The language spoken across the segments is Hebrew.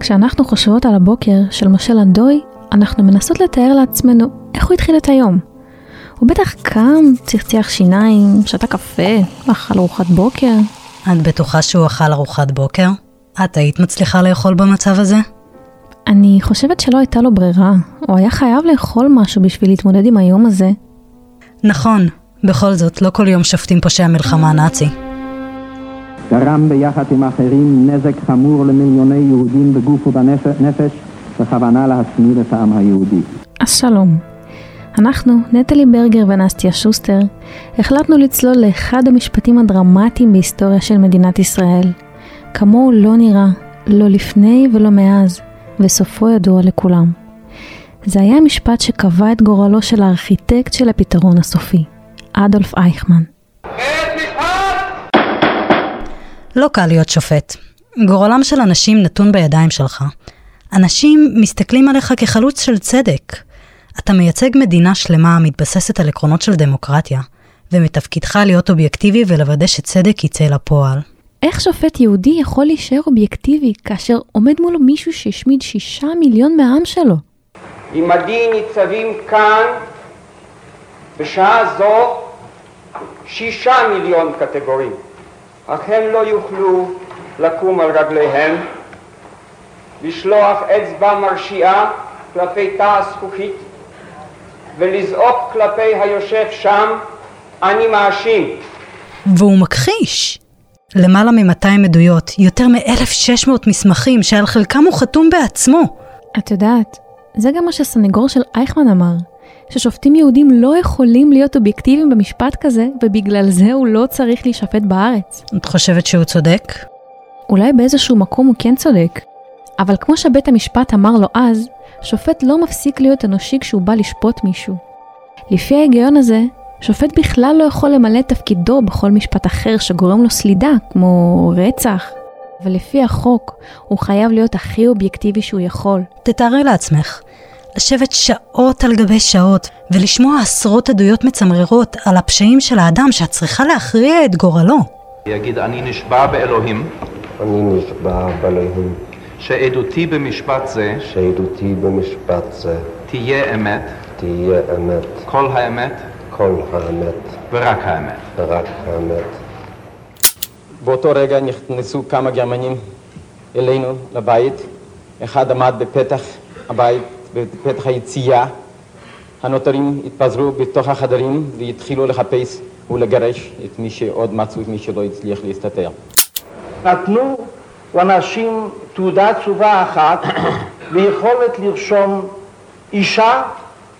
כשאנחנו חושבות על הבוקר של משה לנדוי, אנחנו מנסות לתאר לעצמנו איך הוא התחיל את היום. הוא בטח קם, צחצח שיניים, שתה קפה, אכל ארוחת בוקר. את בטוחה שהוא אכל ארוחת בוקר? את היית מצליחה לאכול במצב הזה? אני חושבת שלא הייתה לו ברירה, הוא היה חייב לאכול משהו בשביל להתמודד עם היום הזה. נכון, בכל זאת, לא כל יום שופטים פושע מלחמה נאצי. גרם ביחד עם אחרים נזק חמור למיליוני יהודים בגוף ובנפש, בכוונה להשמיד את העם היהודי. אז שלום. אנחנו, נטלי ברגר ונסטיה שוסטר, החלטנו לצלול לאחד המשפטים הדרמטיים בהיסטוריה של מדינת ישראל. כמוהו לא נראה, לא לפני ולא מאז, וסופו ידוע לכולם. זה היה המשפט שקבע את גורלו של הארכיטקט של הפתרון הסופי, אדולף אייכמן. לא קל להיות שופט. גורלם של אנשים נתון בידיים שלך. אנשים מסתכלים עליך כחלוץ של צדק. אתה מייצג מדינה שלמה המתבססת על עקרונות של דמוקרטיה, ומתפקידך להיות אובייקטיבי ולוודא שצדק יצא לפועל. איך שופט יהודי יכול להישאר אובייקטיבי כאשר עומד מולו מישהו שהשמיד שישה מיליון מהעם שלו? עמדי ניצבים כאן בשעה זו שישה מיליון קטגורים, אך הם לא יוכלו לקום על רגליהם, לשלוח אצבע מרשיעה כלפי תא הזכוכית ולזעוק כלפי היושב שם, אני מאשים. והוא מכחיש. למעלה מ-200 עדויות, יותר מ-1,600 מסמכים שעל חלקם הוא חתום בעצמו. את יודעת, זה גם מה שהסנגור של אייכמן אמר, ששופטים יהודים לא יכולים להיות אובייקטיביים במשפט כזה, ובגלל זה הוא לא צריך להישפט בארץ. את חושבת שהוא צודק? אולי באיזשהו מקום הוא כן צודק, אבל כמו שבית המשפט אמר לו אז, שופט לא מפסיק להיות אנושי כשהוא בא לשפוט מישהו. לפי ההיגיון הזה, שופט בכלל לא יכול למלא את תפקידו בכל משפט אחר שגורם לו סלידה, כמו רצח. ולפי החוק, הוא חייב להיות הכי אובייקטיבי שהוא יכול. תתארי לעצמך, לשבת שעות על גבי שעות ולשמוע עשרות עדויות מצמררות על הפשעים של האדם שאת צריכה להכריע את גורלו. יגיד, אני נשבע באלוהים אני נשבע באלוהים שעדותי במשפט זה שעדותי במשפט זה תהיה אמת, תהיה אמת, כל האמת כל האמת ורק האמת. ורק האמת. באותו רגע נכנסו כמה גרמנים אלינו לבית. אחד עמד בפתח הבית, בפתח היציאה. הנותרים התפזרו בתוך החדרים והתחילו לחפש ולגרש את מי שעוד מצאו, את מי שלא הצליח להסתתר. נתנו לאנשים תעודת תשובה אחת ויכולת לרשום אישה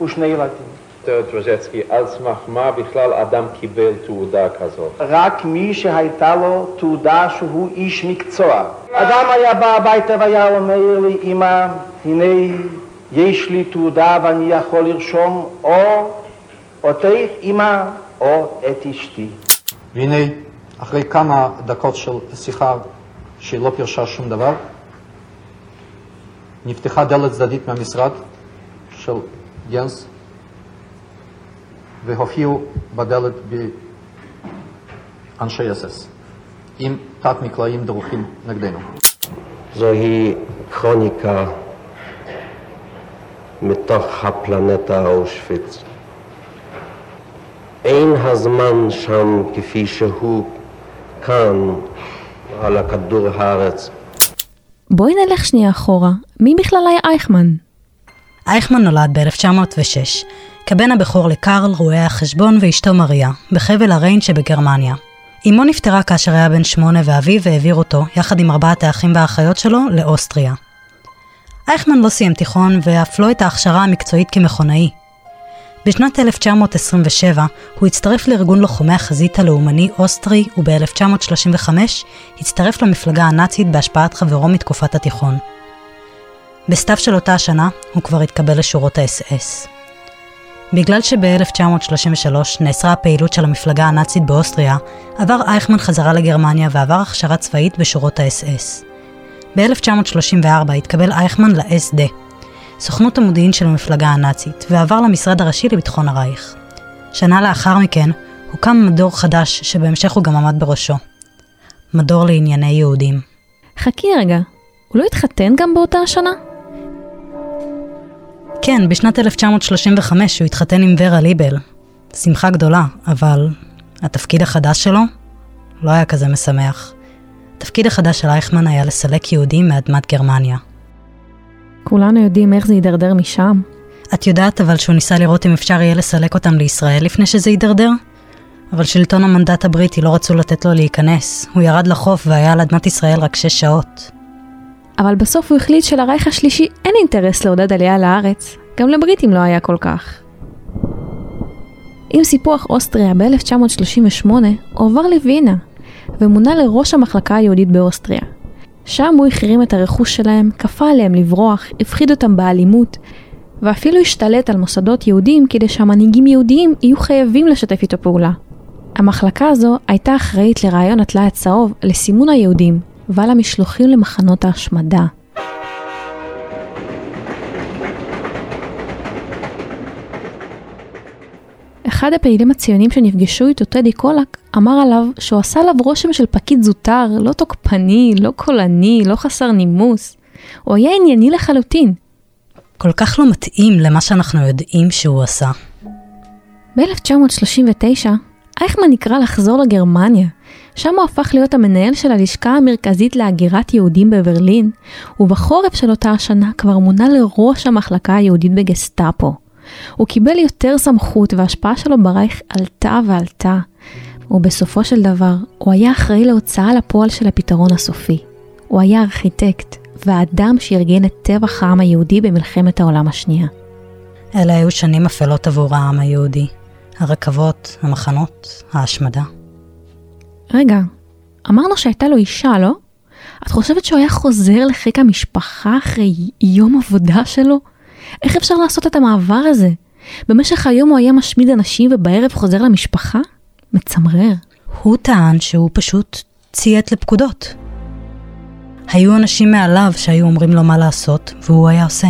ושני ילדים. טרז'צקי, על סמך מה בכלל אדם קיבל תעודה כזאת? רק מי שהייתה לו תעודה שהוא איש מקצוע. אדם היה בא הביתה והיה אומר לי, אמא, הנה יש לי תעודה ואני יכול לרשום או אותך, אמא, או את אשתי. והנה, אחרי כמה דקות של שיחה שלא פירשה שום דבר, נפתחה דלת צדדית מהמשרד של גנס, והופיעו בדלת באנשי אס-אס, עם תת מקלעים דרוכים נגדנו. זוהי כרוניקה מתוך הפלנטה אושוויץ. אין הזמן שם כפי שהוא כאן על הכדור הארץ. בואי נלך שנייה אחורה, מי בכלל היה אייכמן? אייכמן נולד ב-1906, כבן הבכור לקרל, רואה החשבון ואשתו מריה, בחבל הריין שבגרמניה. אמו נפטרה כאשר היה בן שמונה ואביו העביר אותו, יחד עם ארבעת האחים והאחיות שלו, לאוסטריה. אייכמן לא סיים תיכון ואף לא את ההכשרה המקצועית כמכונאי. בשנת 1927 הוא הצטרף לארגון לוחמי החזית הלאומני אוסטרי וב-1935 הצטרף למפלגה הנאצית בהשפעת חברו מתקופת התיכון. בסתיו של אותה השנה הוא כבר התקבל לשורות האס-אס. בגלל שב-1933 נאסרה הפעילות של המפלגה הנאצית באוסטריה, עבר אייכמן חזרה לגרמניה ועבר הכשרה צבאית בשורות האס-אס. ב-1934 התקבל אייכמן ל-SD, סוכנות המודיעין של המפלגה הנאצית, ועבר למשרד הראשי לביטחון הרייך. שנה לאחר מכן, הוקם מדור חדש, שבהמשך הוא גם עמד בראשו. מדור לענייני יהודים. חכי רגע, הוא לא התחתן גם באותה השנה? כן, בשנת 1935 הוא התחתן עם ורה ליבל. שמחה גדולה, אבל התפקיד החדש שלו לא היה כזה משמח. התפקיד החדש של אייכמן היה לסלק יהודים מאדמת גרמניה. כולנו יודעים איך זה יידרדר משם. את יודעת אבל שהוא ניסה לראות אם אפשר יהיה לסלק אותם לישראל לפני שזה יידרדר? אבל שלטון המנדט הבריטי לא רצו לתת לו להיכנס. הוא ירד לחוף והיה על אדמת ישראל רק שש שעות. אבל בסוף הוא החליט שלרייך השלישי אין אינטרס לעודד עלייה לארץ. גם לבריטים לא היה כל כך. עם סיפוח אוסטריה ב-1938, הוא עבר לווינה, ומונה לראש המחלקה היהודית באוסטריה. שם הוא החרים את הרכוש שלהם, כפה עליהם לברוח, הפחיד אותם באלימות, ואפילו השתלט על מוסדות יהודים כדי שהמנהיגים יהודיים יהיו חייבים לשתף איתו פעולה. המחלקה הזו הייתה אחראית לרעיון הטלאי הצהוב לסימון היהודים ועל המשלוחים למחנות ההשמדה. אחד הפעילים הציונים שנפגשו איתו, טדי קולק, אמר עליו שהוא עשה עליו רושם של פקיד זוטר, לא תוקפני, לא קולני, לא חסר נימוס. הוא היה ענייני לחלוטין. כל כך לא מתאים למה שאנחנו יודעים שהוא עשה. ב-1939, אייכמן נקרא לחזור לגרמניה. שם הוא הפך להיות המנהל של הלשכה המרכזית להגירת יהודים בברלין, ובחורף של אותה השנה כבר מונה לראש המחלקה היהודית בגסטאפו. הוא קיבל יותר סמכות וההשפעה שלו ברייך עלתה ועלתה, ובסופו של דבר הוא היה אחראי להוצאה לפועל של הפתרון הסופי. הוא היה ארכיטקט, והאדם שארגן את טבח העם היהודי במלחמת העולם השנייה. אלה היו שנים אפלות עבור העם היהודי. הרכבות, המחנות, ההשמדה. רגע, אמרנו שהייתה לו אישה, לא? את חושבת שהוא היה חוזר לחיק המשפחה אחרי יום עבודה שלו? איך אפשר לעשות את המעבר הזה? במשך היום הוא היה משמיד אנשים ובערב חוזר למשפחה? מצמרר. הוא טען שהוא פשוט ציית לפקודות. היו אנשים מעליו שהיו אומרים לו מה לעשות, והוא היה עושה.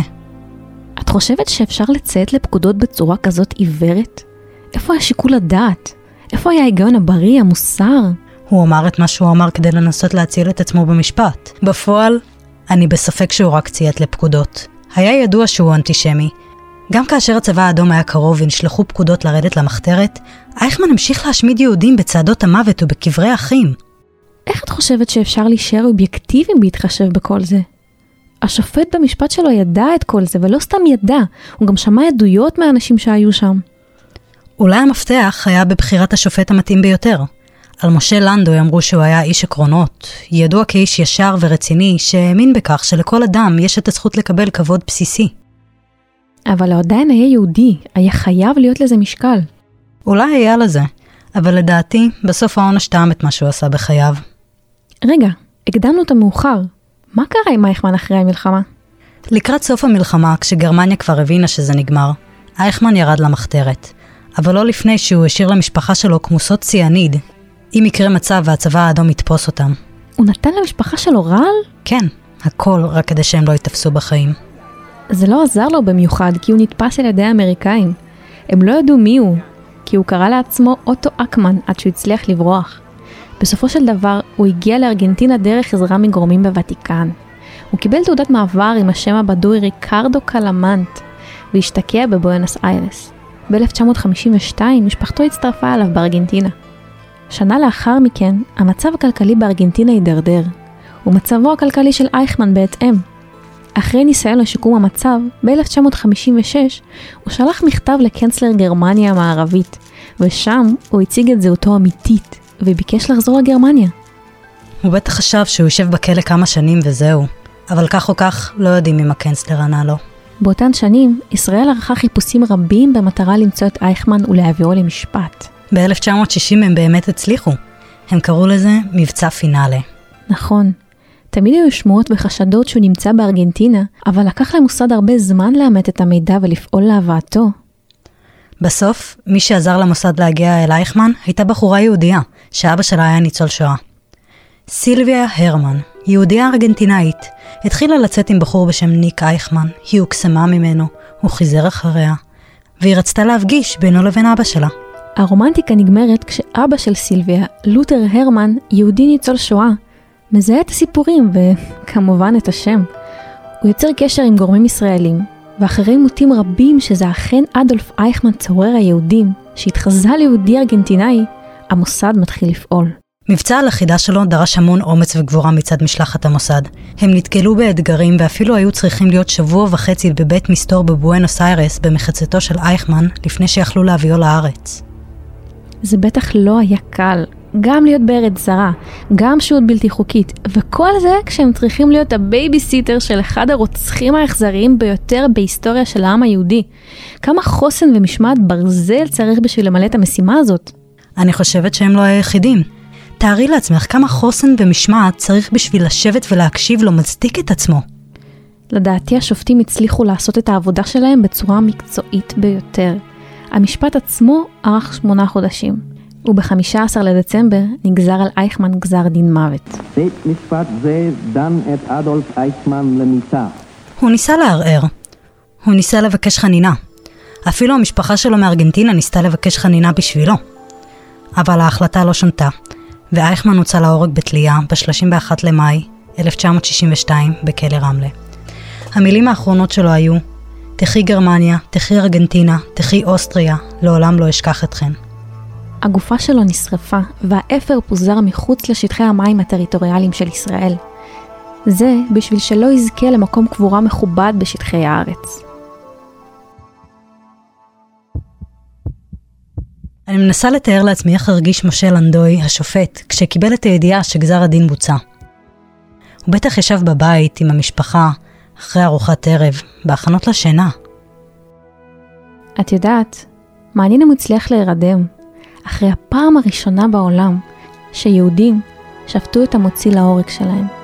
את חושבת שאפשר לציית לפקודות בצורה כזאת עיוורת? איפה היה שיקול הדעת? איפה היה ההיגיון הבריא, המוסר? הוא אמר את מה שהוא אמר כדי לנסות להציל את עצמו במשפט. בפועל, אני בספק שהוא רק ציית לפקודות. היה ידוע שהוא אנטישמי. גם כאשר הצבא האדום היה קרוב ונשלחו פקודות לרדת למחתרת, אייכמן המשיך להשמיד יהודים בצעדות המוות ובקברי אחים. איך את חושבת שאפשר להישאר אובייקטיביים בהתחשב בכל זה? השופט במשפט שלו ידע את כל זה, ולא סתם ידע, הוא גם שמע עדויות מהאנשים שהיו שם. אולי המפתח היה בבחירת השופט המתאים ביותר. על משה לנדוי אמרו שהוא היה איש עקרונות, ידוע כאיש ישר ורציני, שהאמין בכך שלכל אדם יש את הזכות לקבל כבוד בסיסי. אבל הוא עדיין היה יהודי, היה חייב להיות לזה משקל. אולי היה לזה, אבל לדעתי, בסוף העונש טעם את מה שהוא עשה בחייו. רגע, הקדמנו את המאוחר. מה קרה עם אייכמן אחרי המלחמה? לקראת סוף המלחמה, כשגרמניה כבר הבינה שזה נגמר, אייכמן ירד למחתרת. אבל לא לפני שהוא השאיר למשפחה שלו כמוסות ציאניד, אם יקרה מצב והצבא האדום יתפוס אותם. הוא נתן למשפחה שלו רעל? כן, הכל רק כדי שהם לא ייתפסו בחיים. זה לא עזר לו במיוחד, כי הוא נתפס על ידי האמריקאים. הם לא ידעו מי הוא, כי הוא קרא לעצמו אוטו אקמן עד שהוא הצליח לברוח. בסופו של דבר, הוא הגיע לארגנטינה דרך עזרה מגורמים בוותיקן. הוא קיבל תעודת מעבר עם השם הבדוי ריקרדו קלמנט, והשתקע בבואנוס איירס. ב-1952 משפחתו הצטרפה אליו בארגנטינה. שנה לאחר מכן, המצב הכלכלי בארגנטינה הידרדר, ומצבו הכלכלי של אייכמן בהתאם. אחרי ניסיון לשיקום המצב, ב-1956 הוא שלח מכתב לקנצלר גרמניה המערבית, ושם הוא הציג את זהותו אמיתית, וביקש לחזור לגרמניה. הוא בטח חשב שהוא יושב בכלא כמה שנים וזהו, אבל כך או כך לא יודעים אם הקנצלר ענה לו. באותן שנים, ישראל ערכה חיפושים רבים במטרה למצוא את אייכמן ולהביאו למשפט. ב-1960 הם באמת הצליחו. הם קראו לזה מבצע פינאלה. נכון. תמיד היו שמועות וחשדות שהוא נמצא בארגנטינה, אבל לקח למוסד הרבה זמן לאמת את המידע ולפעול להבאתו. בסוף, מי שעזר למוסד להגיע אל אייכמן הייתה בחורה יהודייה, שאבא שלה היה ניצול שואה. סילביה הרמן, יהודייה ארגנטינאית, התחילה לצאת עם בחור בשם ניק אייכמן, היא הוקסמה ממנו, הוא חיזר אחריה, והיא רצתה להפגיש בינו לבין אבא שלה. הרומנטיקה נגמרת כשאבא של סילביה, לותר הרמן, יהודי ניצול שואה, מזהה את הסיפורים וכמובן את השם. הוא יוצר קשר עם גורמים ישראלים, ואחרי אימותים רבים שזה אכן אדולף אייכמן צורר היהודים, שהתחזה ליהודי ארגנטינאי, המוסד מתחיל לפעול. מבצע הלכידה שלו דרש המון אומץ וגבורה מצד משלחת המוסד. הם נתקלו באתגרים ואפילו היו צריכים להיות שבוע וחצי בבית מסתור בבואנוס איירס במחצתו של אייכמן לפני שיכלו להביאו לארץ. זה בטח לא היה קל, גם להיות בארץ זרה, גם שהות בלתי חוקית, וכל זה כשהם צריכים להיות הבייביסיטר של אחד הרוצחים האכזריים ביותר בהיסטוריה של העם היהודי. כמה חוסן ומשמעת ברזל צריך בשביל למלא את המשימה הזאת? אני חושבת שהם לא היחידים. תארי לעצמך כמה חוסן ומשמעת צריך בשביל לשבת ולהקשיב לו מצדיק את עצמו. לדעתי השופטים הצליחו לעשות את העבודה שלהם בצורה מקצועית ביותר. המשפט עצמו ארך שמונה חודשים, וב-15 לדצמבר נגזר על אייכמן גזר דין מוות. בית משפט זה דן את אדולף אייכמן למיתה. הוא ניסה לערער. הוא ניסה לבקש חנינה. אפילו המשפחה שלו מארגנטינה ניסתה לבקש חנינה בשבילו. אבל ההחלטה לא שונתה, ואייכמן הוצא להורג בתלייה ב-31 למאי 1962 בכלא רמלה. המילים האחרונות שלו היו תחי גרמניה, תחי ארגנטינה, תחי אוסטריה, לעולם לא אשכח אתכן. הגופה שלו נשרפה, והאפר פוזר מחוץ לשטחי המים הטריטוריאליים של ישראל. זה בשביל שלא יזכה למקום קבורה מכובד בשטחי הארץ. אני מנסה לתאר לעצמי איך הרגיש משה לנדוי, השופט, כשקיבל את הידיעה שגזר הדין בוצע. הוא בטח ישב בבית עם המשפחה, אחרי ארוחת ערב, בהכנות לשינה. את יודעת, מעניין אם הוא הצליח להירדם, אחרי הפעם הראשונה בעולם שיהודים שפטו את המוציא להורג שלהם.